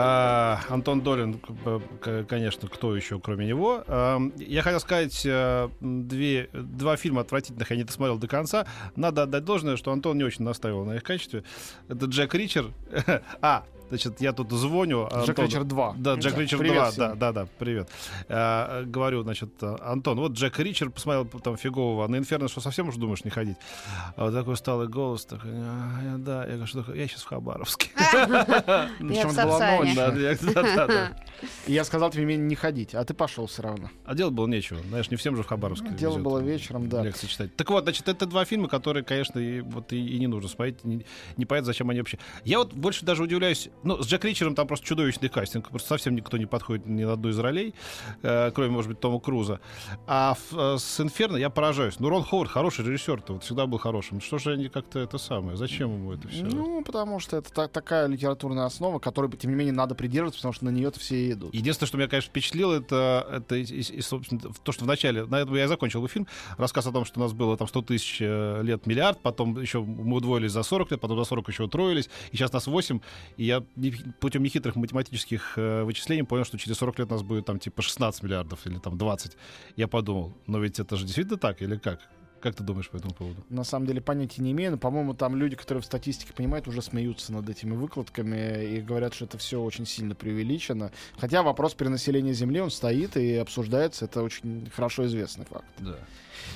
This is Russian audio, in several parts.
А, Антон Долин, конечно, кто еще, кроме него. А, Я хотел сказать, э, две, два фильма отвратительных я не досмотрел до конца. Надо отдать должное, что Антон не очень настаивал на их качестве. Это Джек Ричер. А, значит, я тут звоню. Джек. Ричард 2. Да, Джек Да. Ричард Привет 2, всем. да, да, да, привет. А, говорю, значит, Антон, вот Джек Ричард посмотрел там фигового, а на Инферно что совсем уже думаешь не ходить? А вот такой усталый голос, такой, «А, я- да, я говорю, что такое? Я сейчас в Хабаровске. Я Причем это была Сапсане. ночь. Да, я- да, да, я сказал тебе не ходить, а ты пошел все равно. А делать было нечего. Знаешь, не всем же в Хабаровске. Дело было э, вечером, да. Лекции читать. Так вот, значит, это два фильма, которые, конечно, и, вот, и, и не нужно смотреть. Не, непонятно, зачем они вообще. Я вот больше даже удивляюсь. Ну, с Джек Ричером там просто чудовищный кастинг. Просто совсем никто не подходит ни на одну из ролей, э, кроме, может быть, Тома Круза. А в- э, с Инферно я поражаюсь. Ну, Рон Ховард хороший режиссер-то, вот всегда был хорошим. Что же они как-то это самое? Зачем ему это все? Ну, потому что это та- такая литературная основа, которой, тем не менее, надо придерживаться, потому что на нее-то все идут. Единственное, что меня, конечно, впечатлило, это, это и, и- и, собственно, то, что в начале, на этом я и закончил фильм, рассказ о том, что у нас было там 100 тысяч э, лет миллиард, потом еще мы удвоились за 40 лет, потом за 40 еще утроились, и сейчас нас 8, и я путем нехитрых математических э, вычислений понял, что через 40 лет нас будет там типа 16 миллиардов или там 20. Я подумал, но ведь это же действительно так или как? Как ты думаешь по этому поводу? На самом деле понятия не имею, но, по-моему, там люди, которые в статистике понимают, уже смеются над этими выкладками и говорят, что это все очень сильно преувеличено. Хотя вопрос перенаселения Земли, он стоит и обсуждается, это очень хорошо известный факт. Да.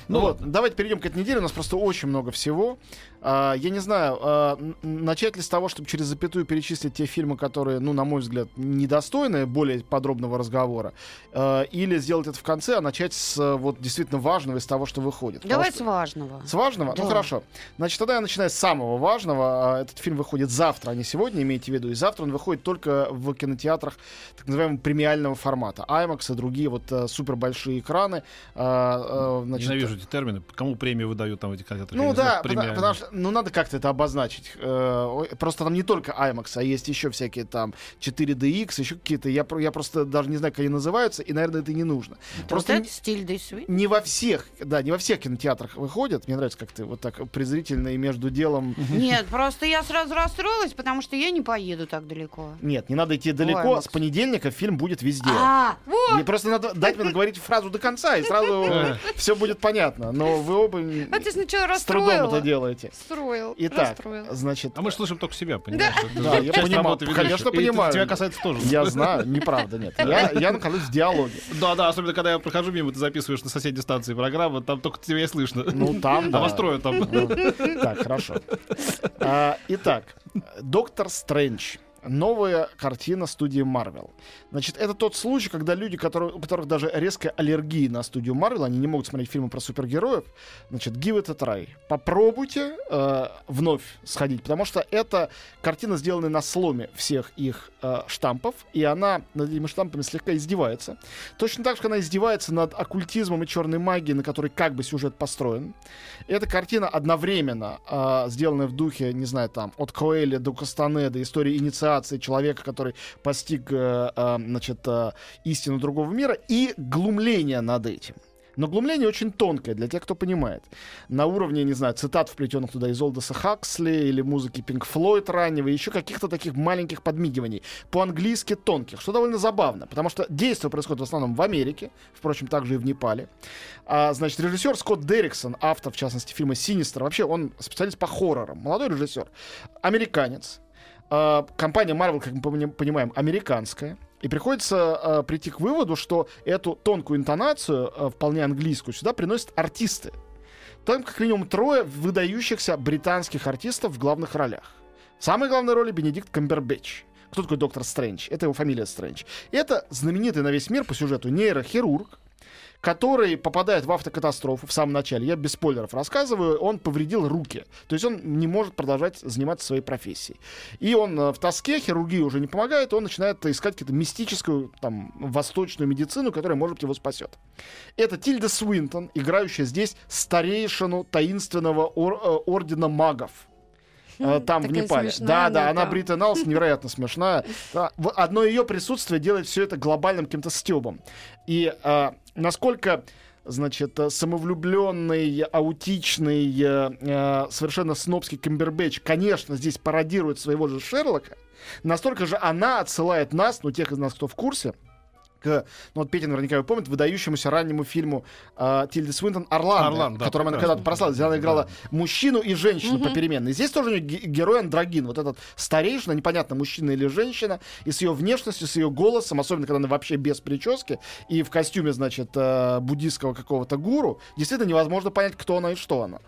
Ну вот, давайте перейдем к этой неделе. У нас просто очень много всего. А, я не знаю, а, начать ли с того, чтобы через запятую перечислить те фильмы, которые, ну, на мой взгляд, недостойны более подробного разговора, а, или сделать это в конце, а начать с а, вот действительно важного из того, что выходит. Давай что- с важного. с важного? Да. Ну хорошо. Значит, тогда я начинаю с самого важного. А, Этот фильм выходит завтра, а не сегодня, имейте в виду. И завтра он выходит только в кинотеатрах так называемого премиального формата. IMAX и другие вот э, супер большие экраны. А, э, значит, Ненавижу эти термины. Кому премию выдают там в этих как ну да, потому, потому что ну надо как-то это обозначить. Э, просто там не только IMAX, а есть еще всякие там 4DX, еще какие-то. Я, я просто даже не знаю, как они называются, и, наверное, это и не нужно. Просто Просто это стиль не во всех, да, не во всех кинотеатрах выходят. Мне нравится, как ты вот так презрительно и между делом. Нет, просто я сразу расстроилась, потому что я не поеду так далеко. Нет, не надо идти далеко. С понедельника фильм будет везде. А, вот! Мне просто надо дать мне договорить фразу до конца, и сразу все будет понятно. Но вы оба А ты сначала с трудом это делаете. Расстроил. Итак, расстроил. значит, А мы слышим только себя, понимаешь? Да, я понимаю, конечно, И это понимаю. Тебя касается тоже. я знаю, неправда, нет. Я, я нахожусь в диалоге. Да, да, особенно когда я прохожу мимо, ты записываешь на соседней станции программу, там только тебя и слышно. Ну, там, А да. вас трое там. Так, хорошо. А, итак, Доктор Стрэндж. Новая картина студии Marvel. Значит, это тот случай, когда люди, которые, у которых даже резкая аллергия на студию Marvel, они не могут смотреть фильмы про супергероев, значит, give it a try. Попробуйте э, вновь сходить, потому что это картина, сделанная на сломе всех их э, штампов, и она над этими штампами слегка издевается. Точно так же, как она издевается над оккультизмом и черной магией, на которой как бы сюжет построен. Эта картина одновременно э, сделанная в духе, не знаю, там, от Коэля до Кастанеда, история инициации человека, который постиг, э, э, значит, э, истину другого мира, и глумление над этим. Но глумление очень тонкое для тех, кто понимает. На уровне, не знаю, цитат, вплетенных туда из Олдоса Хаксли или музыки Пинк Флойд раннего, еще каких-то таких маленьких подмигиваний. По-английски тонких, что довольно забавно, потому что действие происходит в основном в Америке, впрочем, также и в Непале. А, значит, режиссер Скотт Дерриксон, автор, в частности, фильма «Синистер», вообще он специалист по хоррорам, молодой режиссер, американец, компания Marvel, как мы пони- понимаем, американская. И приходится а, прийти к выводу, что эту тонкую интонацию, а, вполне английскую, сюда приносят артисты. Там как минимум трое выдающихся британских артистов в главных ролях. Самой главной роли Бенедикт Камбербэтч. Кто такой доктор Стрэндж? Это его фамилия Стрэндж. Это знаменитый на весь мир по сюжету нейрохирург, который попадает в автокатастрофу в самом начале. Я без спойлеров рассказываю. Он повредил руки. То есть он не может продолжать заниматься своей профессией. И он э, в тоске, хирургия уже не помогает, он начинает искать какую-то мистическую, там, восточную медицину, которая, может быть, его спасет. Это Тильда Свинтон, играющая здесь старейшину таинственного ор- э, ордена магов. Э, Там в Такая Непале. смешная Да, да, она. Брита Налс невероятно смешная. В- Одно ее присутствие делает все это глобальным каким-то стебом. И э, насколько значит, э, самовлюбленный, аутичный, э, э, совершенно снобский Камбербэтч, конечно, здесь пародирует своего же Шерлока, настолько же она отсылает нас, ну, тех из нас, кто в курсе, к, ну вот Петя наверняка его помнит, выдающемуся раннему фильму э, Тильды Свинтон «Орландо», «Орландо», да, которым она когда-то прославилась, где она играла мужчину и женщину попеременно. И здесь тоже у нее ге- герой андрогин, вот этот старейшина, непонятно, мужчина или женщина, и с ее внешностью, с ее голосом, особенно когда она вообще без прически, и в костюме, значит, э, буддийского какого-то гуру, действительно невозможно понять, кто она и что она.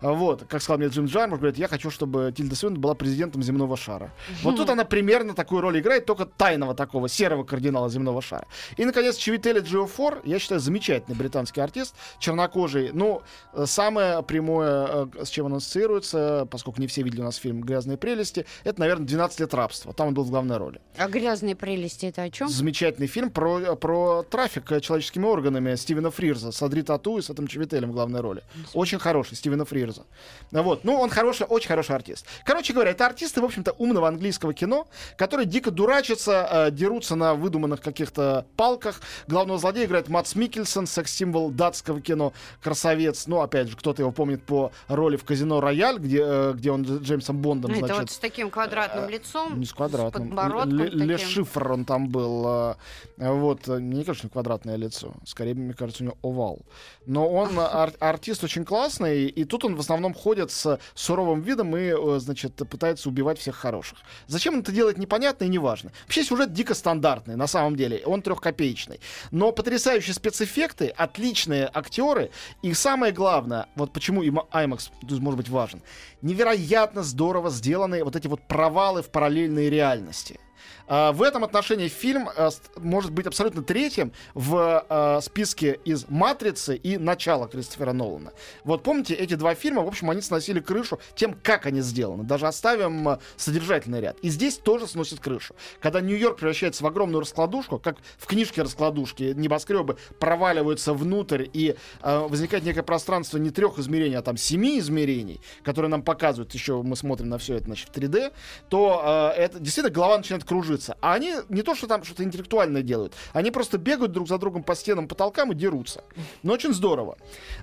Вот, как сказал мне Джим Джармуш, говорит, я хочу, чтобы Тильда Свинтон была президентом земного шара. Вот тут она примерно такую роль играет, только тайного такого, серого кардинала земного шара. И, наконец, Чивители Джиофор, я считаю, замечательный британский артист, чернокожий. Ну, э, самое прямое, э, с чем он ассоциируется, поскольку не все видели у нас фильм «Грязные прелести», это, наверное, «12 лет рабства». Там он был в главной роли. А грязные прелести это о чем? Замечательный фильм про, про трафик э, человеческими органами Стивена Фрирза с Адри Тату и с этим Чивителем в главной роли. Очень хороший, Стивена Фрирза. Вот. Ну, он хороший, очень хороший артист. Короче говоря, это артисты, в общем-то, умного английского кино, которые дико дурачатся, э, дерутся на выдуманных каких-то палках. Главного злодея играет Матс Микельсон, секс-символ датского кино, красавец. Ну, опять же, кто-то его помнит по роли в «Казино Рояль», где, э, где он с Джеймсом Бондом, Ну, это значит, вот с таким квадратным лицом, не с квадратным. с подбородком Ле- Ле таким. Шифр он там был. Вот, э, мне кажется, у него квадратное лицо. Скорее, мне кажется, у него овал. Но он ар- артист очень классный, и тут он в основном ходит с суровым видом и, э, значит, пытается убивать всех хороших. Зачем он это делает, непонятно и неважно. Вообще сюжет дико стандартный, на самом деле. Он трехкопеечный. Но потрясающие спецэффекты, отличные актеры, и самое главное, вот почему IMAX тут может быть важен, невероятно здорово сделаны вот эти вот провалы в параллельной реальности. А, В этом отношении фильм ст- может быть абсолютно третьим в а, списке из «Матрицы» и «Начало» Кристофера Нолана. Вот помните, эти два фильма, в общем, они сносили крышу тем, как они сделаны. Даже оставим а, содержательный ряд. И здесь тоже сносит крышу. Когда Нью-Йорк превращается в огромную раскладушку, как в книжке раскладушки, небоскребы проваливаются внутрь, и возникает некое пространство не трех измерений, а там семи измерений, которые нам показывают, еще мы смотрим на все это значит, в 3D, то э, это действительно голова начинает кружиться. А они не то, что там что-то интеллектуальное делают, они просто бегают друг за другом по стенам, потолкам и дерутся. Но очень здорово.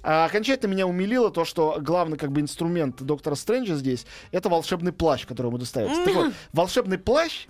А, окончательно меня умилило то, что главный как бы инструмент доктора Стрэнджа здесь это волшебный плащ, который ему достается. Так вот, волшебный плащ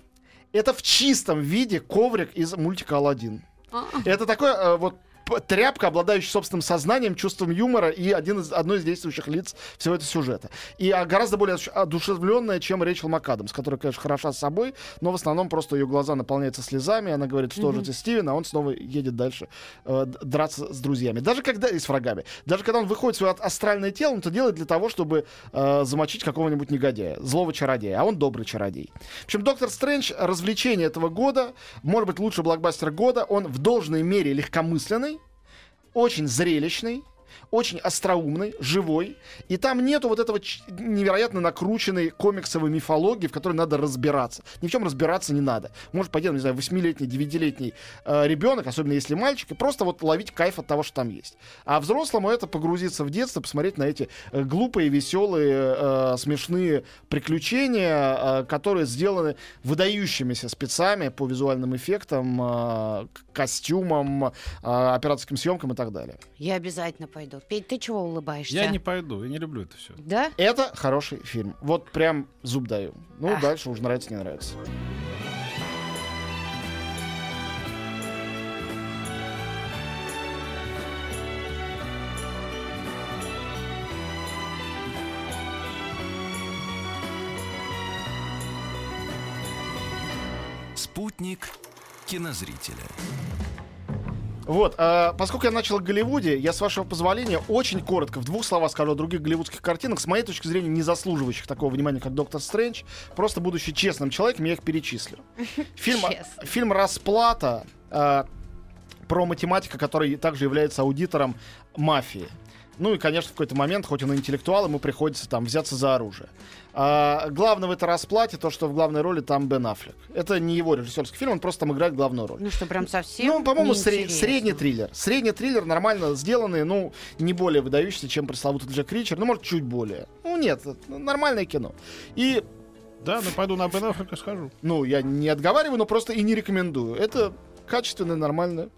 это в чистом виде коврик из мультика Алладин. А, Это такой э, вот тряпка, обладающая собственным сознанием, чувством юмора и один из, одно из действующих лиц всего этого сюжета. И а, гораздо более одушевленная, чем Рэйчел МакАдамс, которая, конечно, хороша собой, но в основном просто ее глаза наполняются слезами, она говорит, что же ты, Стивен, а он снова едет дальше э, драться с друзьями. Даже когда, и с врагами. Даже когда он выходит в свое астральное тело, он это делает для того, чтобы э, замочить какого-нибудь негодяя, злого чародея, а он добрый чародей. В общем, Доктор Стрэндж — развлечение этого года, может быть, лучший блокбастер года, он в должной мере легкомысленный, очень зрелищный, очень остроумный, живой. И там нету вот этого невероятно накрученной комиксовой мифологии, в которой надо разбираться. Ни в чем разбираться не надо. Может пойти, не знаю, 8-летний, 9-летний э, ребенок, особенно если мальчик, и просто вот ловить кайф от того, что там есть. А взрослому это погрузиться в детство, посмотреть на эти э, глупые, веселые, э, смешные приключения, э, которые сделаны выдающимися спецами по визуальным эффектам, э, костюмам, э, операторским съемкам и так далее. Я обязательно пойду. Петь, ты чего улыбаешься? Я не пойду, я не люблю это все. Да? Это хороший фильм. Вот прям зуб даю. Ну, Ах. дальше уже нравится, не нравится. Спутник кинозрителя. Вот, а, поскольку я начал о Голливуде, я, с вашего позволения, очень коротко, в двух словах скажу о других голливудских картинах, с моей точки зрения, не заслуживающих такого внимания, как «Доктор Стрэндж». Просто будучи честным человеком, я их перечислю. Фильм, фильм «Расплата», а, про математика, который также является аудитором мафии. Ну и, конечно, в какой-то момент, хоть он и интеллектуал, ему приходится там взяться за оружие. А, главное в этой расплате то, что в главной роли там Бен Аффлек. Это не его режиссерский фильм, он просто там играет главную роль. Ну что, прям совсем Ну, по-моему, сре- средний триллер. Средний триллер, нормально сделанный, ну, не более выдающийся, чем пресловутый Джек Ричер, ну, может, чуть более. Ну, нет, нормальное кино. И, Да, ну пойду на Бен Аффлека схожу. ну, я не отговариваю, но просто и не рекомендую. Это качественная, нормальная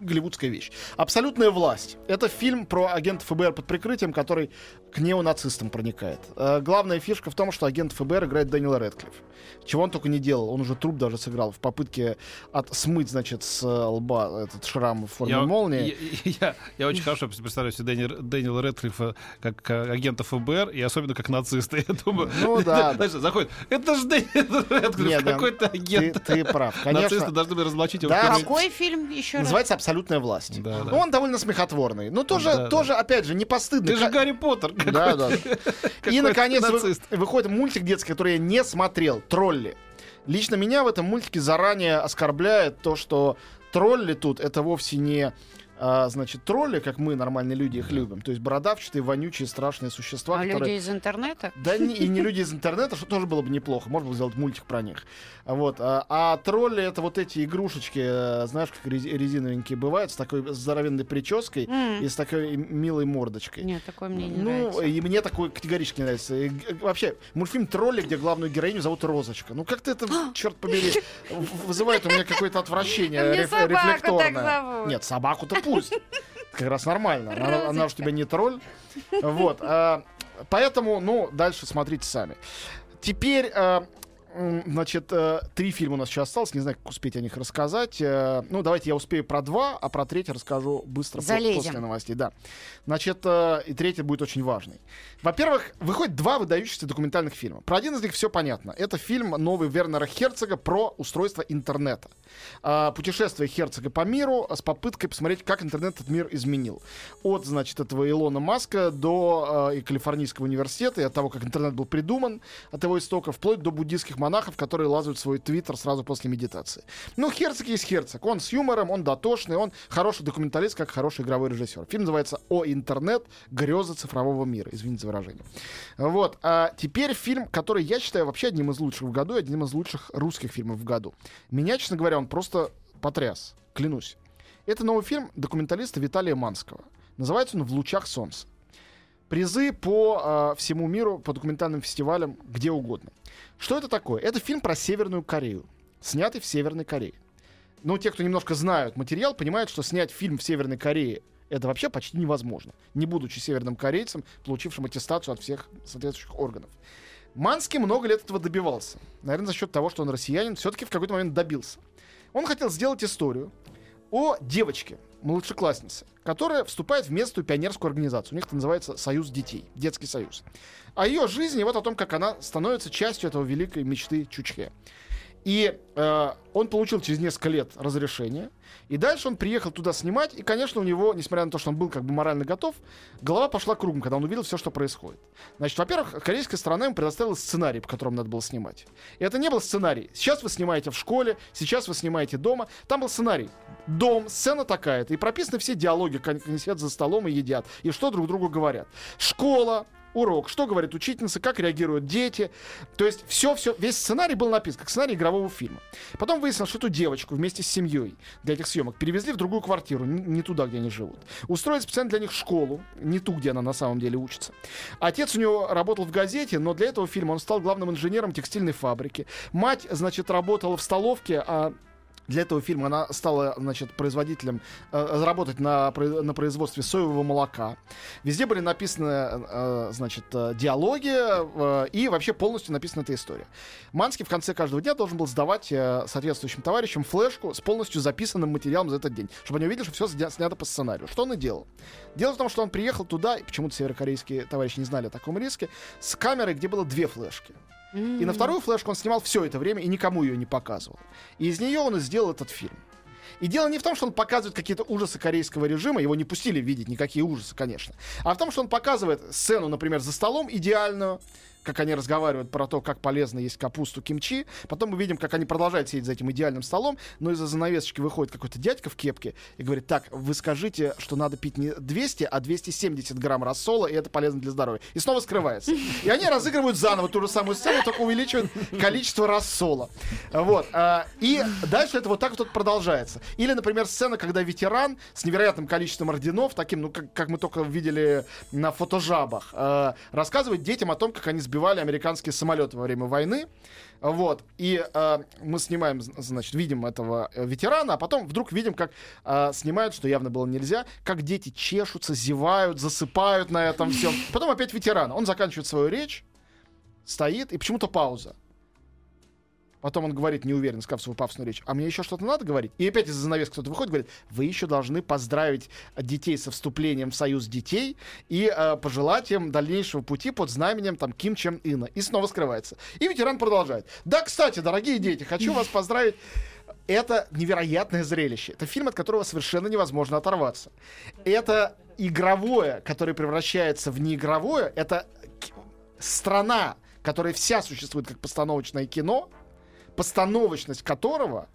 голливудская вещь. «Абсолютная власть». Это фильм про агента ФБР под прикрытием, который к неонацистам проникает. Э, главная фишка в том, что агент ФБР играет Дэниел Рэдклифф. Чего он только не делал. Он уже труп даже сыграл в попытке от, смыть, значит, с э, лба этот шрам в форме Я, молнии. я, я- я очень хорошо представляю себе Дэни- Дэниела Рэдклиффа как э, агента ФБР, и особенно как нациста. Я думаю, Ну да. знаешь, заходит, это же Дэниел да, какой-то Ты, агент. ты прав. Нацисты Конечно, должны были разоблачить его Да, первый- Какой фильм еще раз? называется «Абсолютная власть». Да, да. Ну, он довольно смехотворный. Ну, тоже, Да, да. тоже опять же, не постыдный. Ты же Гарри Поттер. Да, да. И, наконец, нацист. выходит мультик детский, который я не смотрел. «Тролли». Лично меня в этом мультике заранее оскорбляет то, что тролли тут это вовсе не а, значит, тролли, как мы, нормальные люди, их любим. То есть бородавчатые, вонючие, страшные существа, А которые... люди из интернета? Да не, и не люди из интернета, что тоже было бы неплохо. Можно было сделать мультик про них. Вот. А, а тролли это вот эти игрушечки, э, знаешь, как рези- резиновенькие бывают, с такой здоровенной прической М. и с такой милой мордочкой. Нет, такой мне не ну, нравится. и мне такой категорически не нравится. И, вообще, мультфильм «Тролли», где главную героиню зовут Розочка. Ну, как-то это, черт побери, вызывает у меня какое-то отвращение А реф- рефлекторное. Нет, собаку-то пусть. Как раз нормально. Она, она уж тебя не тролль. Вот. а, Поэтому, ну, дальше смотрите сами. Теперь, э, м, значит, э, три фильма у нас еще осталось. Не знаю, как успеть о них рассказать. Э, Ну, давайте я успею про два, а про третий расскажу быстро Залезем. после новостей. Да. Значит, э, и третий будет очень важный. Во-первых, выходит два выдающихся документальных фильма. Про один из них все понятно. Это фильм новый Вернера Херцога про устройство интернета. Путешествие Херцога по миру с попыткой посмотреть, как интернет этот мир изменил. От, значит, этого Илона Маска до и Калифорнийского университета, и от того, как интернет был придуман, от его истока, вплоть до буддийских монахов, которые лазают в свой твиттер сразу после медитации. Ну, Херцог есть Херцог. Он с юмором, он дотошный, он хороший документалист, как хороший игровой режиссер. Фильм называется «О интернет. Грезы цифрового мира». Извините за выражение. Вот. А теперь фильм, который я считаю вообще одним из лучших в году, и одним из лучших русских фильмов в году. Меня, честно говоря, он просто потряс. Клянусь. Это новый фильм документалиста Виталия Манского. Называется он «В лучах солнца». Призы по а, всему миру, по документальным фестивалям, где угодно. Что это такое? Это фильм про Северную Корею, снятый в Северной Корее. Ну, те, кто немножко знают материал, понимают, что снять фильм в Северной Корее это вообще почти невозможно, не будучи северным корейцем, получившим аттестацию от всех соответствующих органов. Манский много лет этого добивался. Наверное, за счет того, что он россиянин, все-таки в какой-то момент добился. Он хотел сделать историю о девочке, младшекласснице, которая вступает в местную пионерскую организацию. У них это называется Союз детей, детский союз. О ее жизни, вот о том, как она становится частью этого великой мечты Чучхе. И э, он получил через несколько лет разрешение. И дальше он приехал туда снимать. И, конечно, у него, несмотря на то, что он был как бы морально готов, голова пошла кругом, когда он увидел все, что происходит. Значит, во-первых, корейская сторона ему предоставила сценарий, по которому надо было снимать. И это не был сценарий. Сейчас вы снимаете в школе, сейчас вы снимаете дома. Там был сценарий. Дом, сцена такая-то. И прописаны все диалоги, как они сидят за столом и едят. И что друг другу говорят. Школа, урок, что говорит учительница, как реагируют дети. То есть все, все, весь сценарий был написан, как сценарий игрового фильма. Потом выяснилось, что эту девочку вместе с семьей для этих съемок перевезли в другую квартиру, не, туда, где они живут. Устроили специально для них школу, не ту, где она на самом деле учится. Отец у него работал в газете, но для этого фильма он стал главным инженером текстильной фабрики. Мать, значит, работала в столовке, а для этого фильма она стала, значит, производителем, э, работать на, на производстве соевого молока. Везде были написаны, э, значит, э, диалоги э, и вообще полностью написана эта история. Манский в конце каждого дня должен был сдавать э, соответствующим товарищам флешку с полностью записанным материалом за этот день, чтобы они увидели, что все сня- снято по сценарию. Что он и делал? Дело в том, что он приехал туда, и почему-то северокорейские товарищи не знали о таком риске, с камерой, где было две флешки. И на вторую флешку он снимал все это время и никому ее не показывал. И из нее он и сделал этот фильм. И дело не в том, что он показывает какие-то ужасы корейского режима, его не пустили видеть никакие ужасы, конечно, а в том, что он показывает сцену, например, за столом идеальную, как они разговаривают про то, как полезно есть капусту кимчи. Потом мы видим, как они продолжают сидеть за этим идеальным столом, но из-за занавесочки выходит какой-то дядька в кепке и говорит, так, вы скажите, что надо пить не 200, а 270 грамм рассола, и это полезно для здоровья. И снова скрывается. И они разыгрывают заново ту же самую сцену, только увеличивают количество рассола. Вот. а, И дальше это вот так вот продолжается. Или, например, сцена, когда ветеран с невероятным количеством орденов, таким, ну, как, как мы только видели на фотожабах, э, рассказывает детям о том, как они сбивали американские самолеты во время войны. Вот. И э, мы снимаем, значит, видим этого э, ветерана, а потом вдруг видим, как э, снимают, что явно было нельзя, как дети чешутся, зевают, засыпают на этом всем. Потом опять ветеран. Он заканчивает свою речь, стоит, и почему-то пауза. Потом он говорит, не уверен, сказав свою пафосную речь, а мне еще что-то надо говорить? И опять из-за занавески кто-то выходит говорит, вы еще должны поздравить детей со вступлением в союз детей и э, пожелать им дальнейшего пути под знаменем там Ким Чен Ына. И снова скрывается. И ветеран продолжает. Да, кстати, дорогие дети, хочу вас поздравить. Это невероятное зрелище. Это фильм, от которого совершенно невозможно оторваться. Это игровое, которое превращается в неигровое. Это страна, которая вся существует как постановочное кино, постановочность которого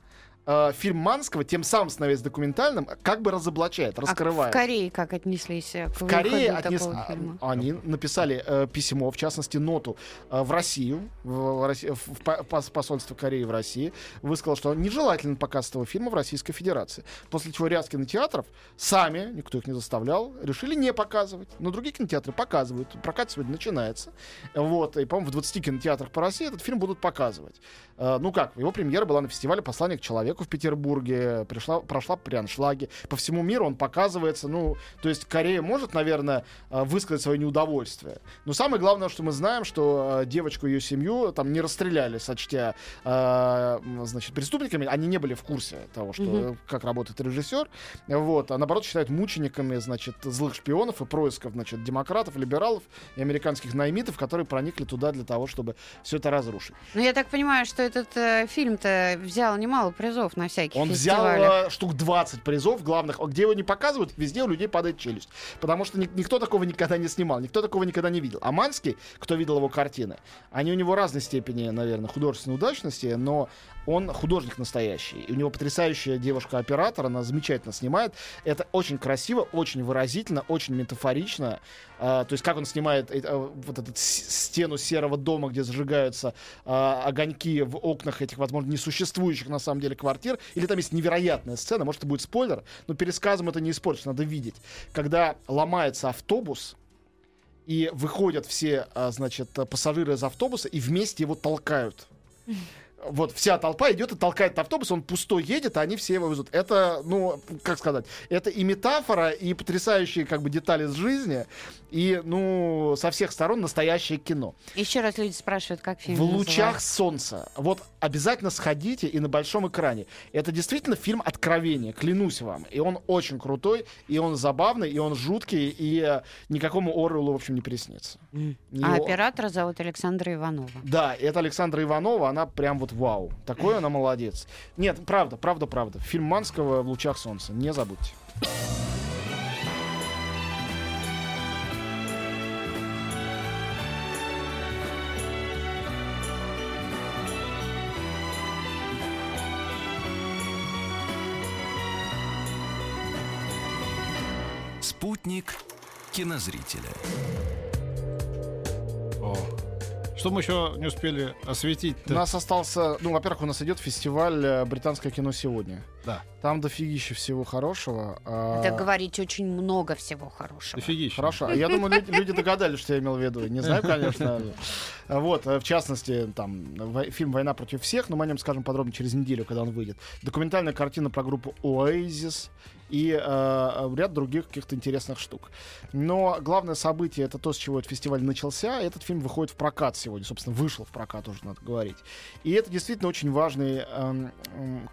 э, фильм Манского, тем самым становясь документальным, как бы разоблачает, А раскрывает. в Корее как отнеслись э, к В Корее отнес- а, фильма? они написали э, письмо, в частности, ноту э, в Россию, в, в в по- пос- посольство Кореи в России, высказал, что нежелательно показ этого фильма в Российской Федерации. После чего ряд кинотеатров сами, никто их не заставлял, решили не показывать. Но другие кинотеатры показывают. Прокат сегодня начинается. Вот. И, по-моему, в 20 кинотеатрах по России этот фильм будут показывать. Э, ну как, его премьера была на фестивале «Послание к человеку» в Петербурге, пришла, прошла при аншлаге. По всему миру он показывается, ну, то есть Корея может, наверное, э, высказать свое неудовольствие. Но самое главное, что мы знаем, что э, девочку и ее семью там не расстреляли, сочтя, э, значит, преступниками. Они не были в курсе того, что, э, как работает режиссер. Вот. А наоборот, считают мучениками, значит, злых шпионов и происков, значит, демократов, либералов и американских наймитов, которые проникли туда для того, чтобы все это разрушить. Ну, я так понимаю, что этот э, фильм-то взял немало призов на всяких Он взял фестивалях. э, штук 20 призов главных. А Где его не показывают, везде у людей падает челюсть. Потому что ни- никто такого никогда не снимал, никто такого никогда не видел. А Манский, кто видел его картины, они у него разной степени, наверное, художественной удачности, но он художник настоящий. И у него потрясающая девушка-оператор, она замечательно снимает. Это очень красиво, очень выразительно, очень метафорично. А, то есть как он снимает э, вот эту стену серого дома, где зажигаются а, огоньки в окнах этих, возможно, несуществующих на самом деле квартир. Или там есть невероятная сцена, может, это будет спойлер, но пересказом это не испортишь, надо видеть. Когда ломается автобус, и выходят все, а, значит, пассажиры из автобуса и вместе его толкают. Вот вся толпа идет и толкает автобус, он пустой едет, а они все его везут. Это, ну, как сказать, это и метафора, и потрясающие как бы детали из жизни, и, ну, со всех сторон настоящее кино. Еще раз люди спрашивают, как фильм В лучах называется. солнца. Вот обязательно сходите и на большом экране. Это действительно фильм откровения, клянусь вам. И он очень крутой, и он забавный, и он жуткий, и э, никакому Оруэллу, в общем, не приснится. М. Не А оператора зовут Александра Иванова. Да, это Александра Иванова, она прям вот вау. Такой она молодец. Нет, правда, правда, правда. Фильм Манского в лучах солнца. Не забудьте. Спутник кинозрителя. О. Что мы еще не успели осветить? У нас остался, ну, во-первых, у нас идет фестиваль э, «Британское кино сегодня». Да. Там дофигища всего хорошего. а, Это говорить очень много всего хорошего. Дофигища. Хорошо. Я думаю, люди, люди догадались, что я имел в виду. Не знаю, конечно. Вот, э, в частности, там, фильм «Война против всех», но мы о нем скажем подробно через неделю, когда он выйдет. Документальная картина про группу Oasis и э, ряд других каких-то интересных штук. Но главное событие — это то, с чего этот фестиваль начался. Этот фильм выходит в прокат сегодня. Собственно, вышел в прокат, уже надо говорить. И это действительно очень важный м,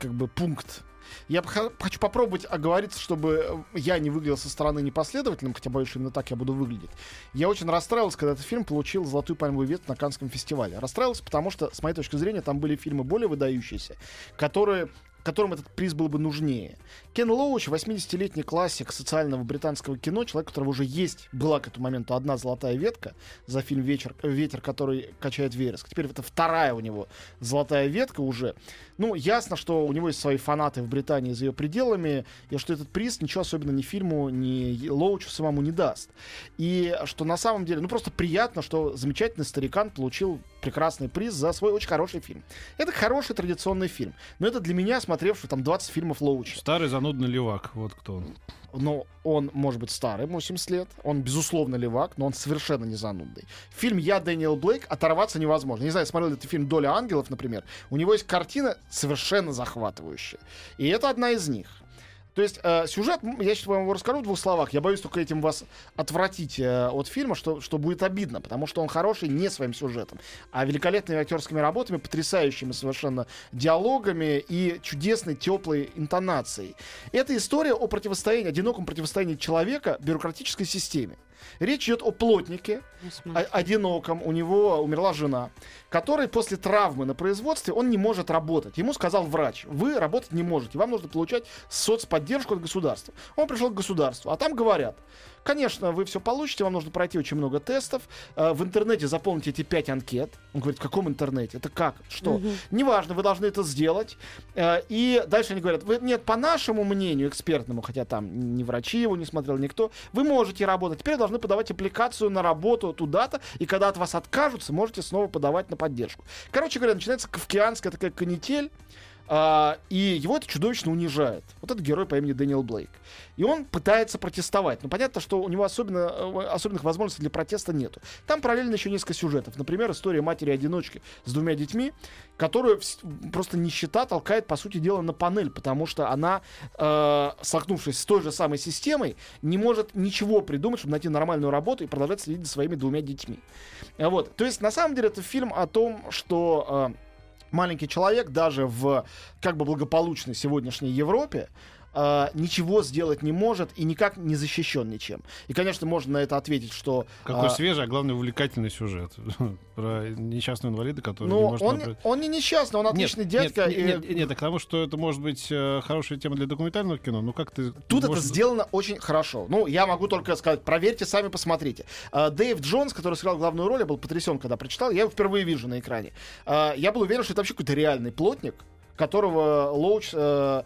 как бы пункт я хочу попробовать оговориться, чтобы э, я не выглядел со стороны непоследовательным, хотя боюсь, что именно так я буду выглядеть. Я очень расстраивался, когда этот фильм получил золотую пальмовую ветвь на Канском фестивале. Расстраивался, потому что, с моей точки зрения, там были фильмы более выдающиеся, которые которым этот приз был бы нужнее. Кен Лоуч, 80-летний классик социального британского кино, человек, у которого уже есть, была к этому моменту одна золотая ветка за фильм «Вечер, «Ветер, который качает вереск». Теперь это вторая у него золотая ветка уже. Ну, ясно, что у него есть свои фанаты в Британии за ее пределами, и что этот приз ничего особенно ни фильму, ни Лоучу самому не даст. И что на самом деле, ну, просто приятно, что замечательный старикан получил прекрасный приз за свой очень хороший фильм. Это хороший традиционный фильм. Но это для меня, смотревший там 20 фильмов Лоуча. Старый занудный левак, вот кто он. Но он может быть старый, 80 лет. Он, безусловно, левак, но он совершенно не занудный. Фильм «Я, Дэниел Блейк» оторваться невозможно. Не знаю, смотрел ли ты фильм «Доля ангелов», например. У него есть картина совершенно захватывающая. И это одна из них. То есть э, сюжет, я сейчас вам его расскажу в двух словах. Я боюсь только этим вас отвратить э, от фильма, что, что будет обидно, потому что он хороший не своим сюжетом, а великолепными актерскими работами, потрясающими совершенно диалогами и чудесной теплой интонацией. Это история о противостоянии, одиноком противостоянии человека бюрократической системе. Речь идет о плотнике, о- одиноком, у него умерла жена, который после травмы на производстве, он не может работать. Ему сказал врач, вы работать не можете, вам нужно получать соцподдержку от государства. Он пришел к государству, а там говорят, конечно, вы все получите, вам нужно пройти очень много тестов, э, в интернете заполните эти пять анкет. Он говорит, в каком интернете? Это как? Что? Неважно, вы должны это сделать. Э, И дальше они говорят, вы, нет, по нашему мнению экспертному, хотя там ни врачи его не смотрел, никто, вы можете работать. Теперь должны подавать аппликацию на работу туда-то, и когда от вас откажутся, можете снова подавать на поддержку. Короче говоря, начинается кавкианская такая канитель, а, и его это чудовищно унижает. Вот этот герой по имени Дэниел Блейк. И он пытается протестовать. Но понятно, что у него особенно, э, особенных возможностей для протеста нету. Там параллельно еще несколько сюжетов. Например, история матери-одиночки с двумя детьми, которую просто нищета толкает, по сути дела, на панель, потому что она, э, столкнувшись с той же самой системой, не может ничего придумать, чтобы найти нормальную работу и продолжать следить за своими двумя детьми. А Вот. То есть, на самом деле, это фильм о том, что... э, маленький человек даже в как бы благополучной сегодняшней Европе э, ничего сделать не может и никак не защищен ничем. И, конечно, можно на это ответить, что... Какой а, свежий, а главное, увлекательный сюжет. Про несчастного инвалида, который не ну, может... он, выбрать- он не несчастный, он отличный нет, дядька. Нет, и нет, нет, к тому, что это может быть э, хорошая тема для документального кино. Ну как ты... Тут можешь- это сделано очень хорошо. Ну, я могу только сказать, проверьте, сами посмотрите. А, Дэйв Джонс, который сыграл главную роль, я был потрясен, когда прочитал. Я его впервые вижу на экране. А, Я был уверен, что это вообще какой-то реальный плотник, которого Лоуч э,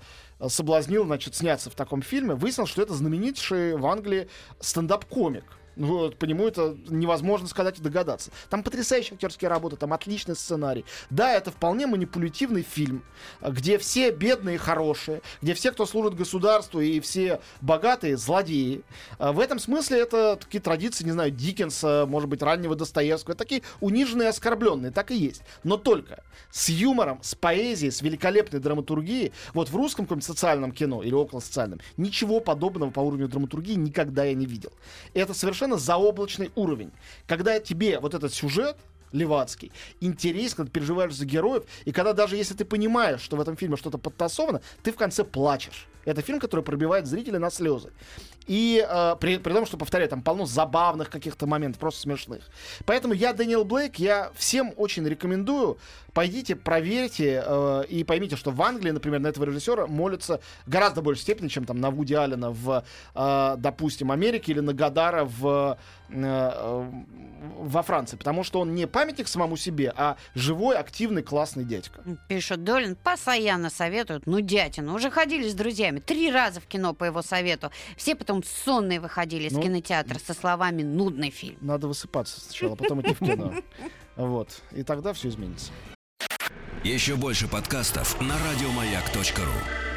соблазнил, значит, сняться в таком фильме. Выяснилось, что это знаменитейший в Англии стендап-комик. Вот, по нему это невозможно сказать и догадаться. Там потрясающие актерские работы, там отличный сценарий. Да, это вполне манипулятивный фильм, где все бедные хорошие, где все, кто служит государству, и все богатые злодеи. А В этом смысле это такие традиции, не знаю, Диккенса, может быть, раннего Достоевского. Такие униженные оскорбленные, так и есть. Но только с юмором, с поэзией, с великолепной драматургией. Вот в русском каком-нибудь социальном кино или около социальном ничего подобного по уровню драматургии никогда я не видел. Это совершенно заоблачный уровень. Когда тебе вот этот сюжет левацкий, интерес, когда переживаешь за героев, и когда даже если ты понимаешь, что в этом фильме что-то подтасовано, ты в конце плачешь. Это фильм, который пробивает зрителя на слезы. И э, при, при том, что, повторяю, там полно забавных каких-то моментов, просто смешных. Поэтому я, Дэниел Блейк, я всем очень рекомендую. Пойдите, проверьте э, и поймите, что в Англии, например, на этого режиссера молятся гораздо большей степени, чем там на Вуди Аллена в, э, допустим, Америке или на Гадара в, во Франции. Потому что он не памятник самому себе, а живой, активный, классный дядька. Пишет Долин, постоянно советуют. Ну, дятина, уже ходили с друзьями. Три раза в кино по его совету. Все потом сонные выходили из Ну, кинотеатра со словами «нудный фильм». Надо высыпаться сначала, потом идти в кино. Вот. И тогда все изменится. Еще больше подкастов на радиомаяк.ру.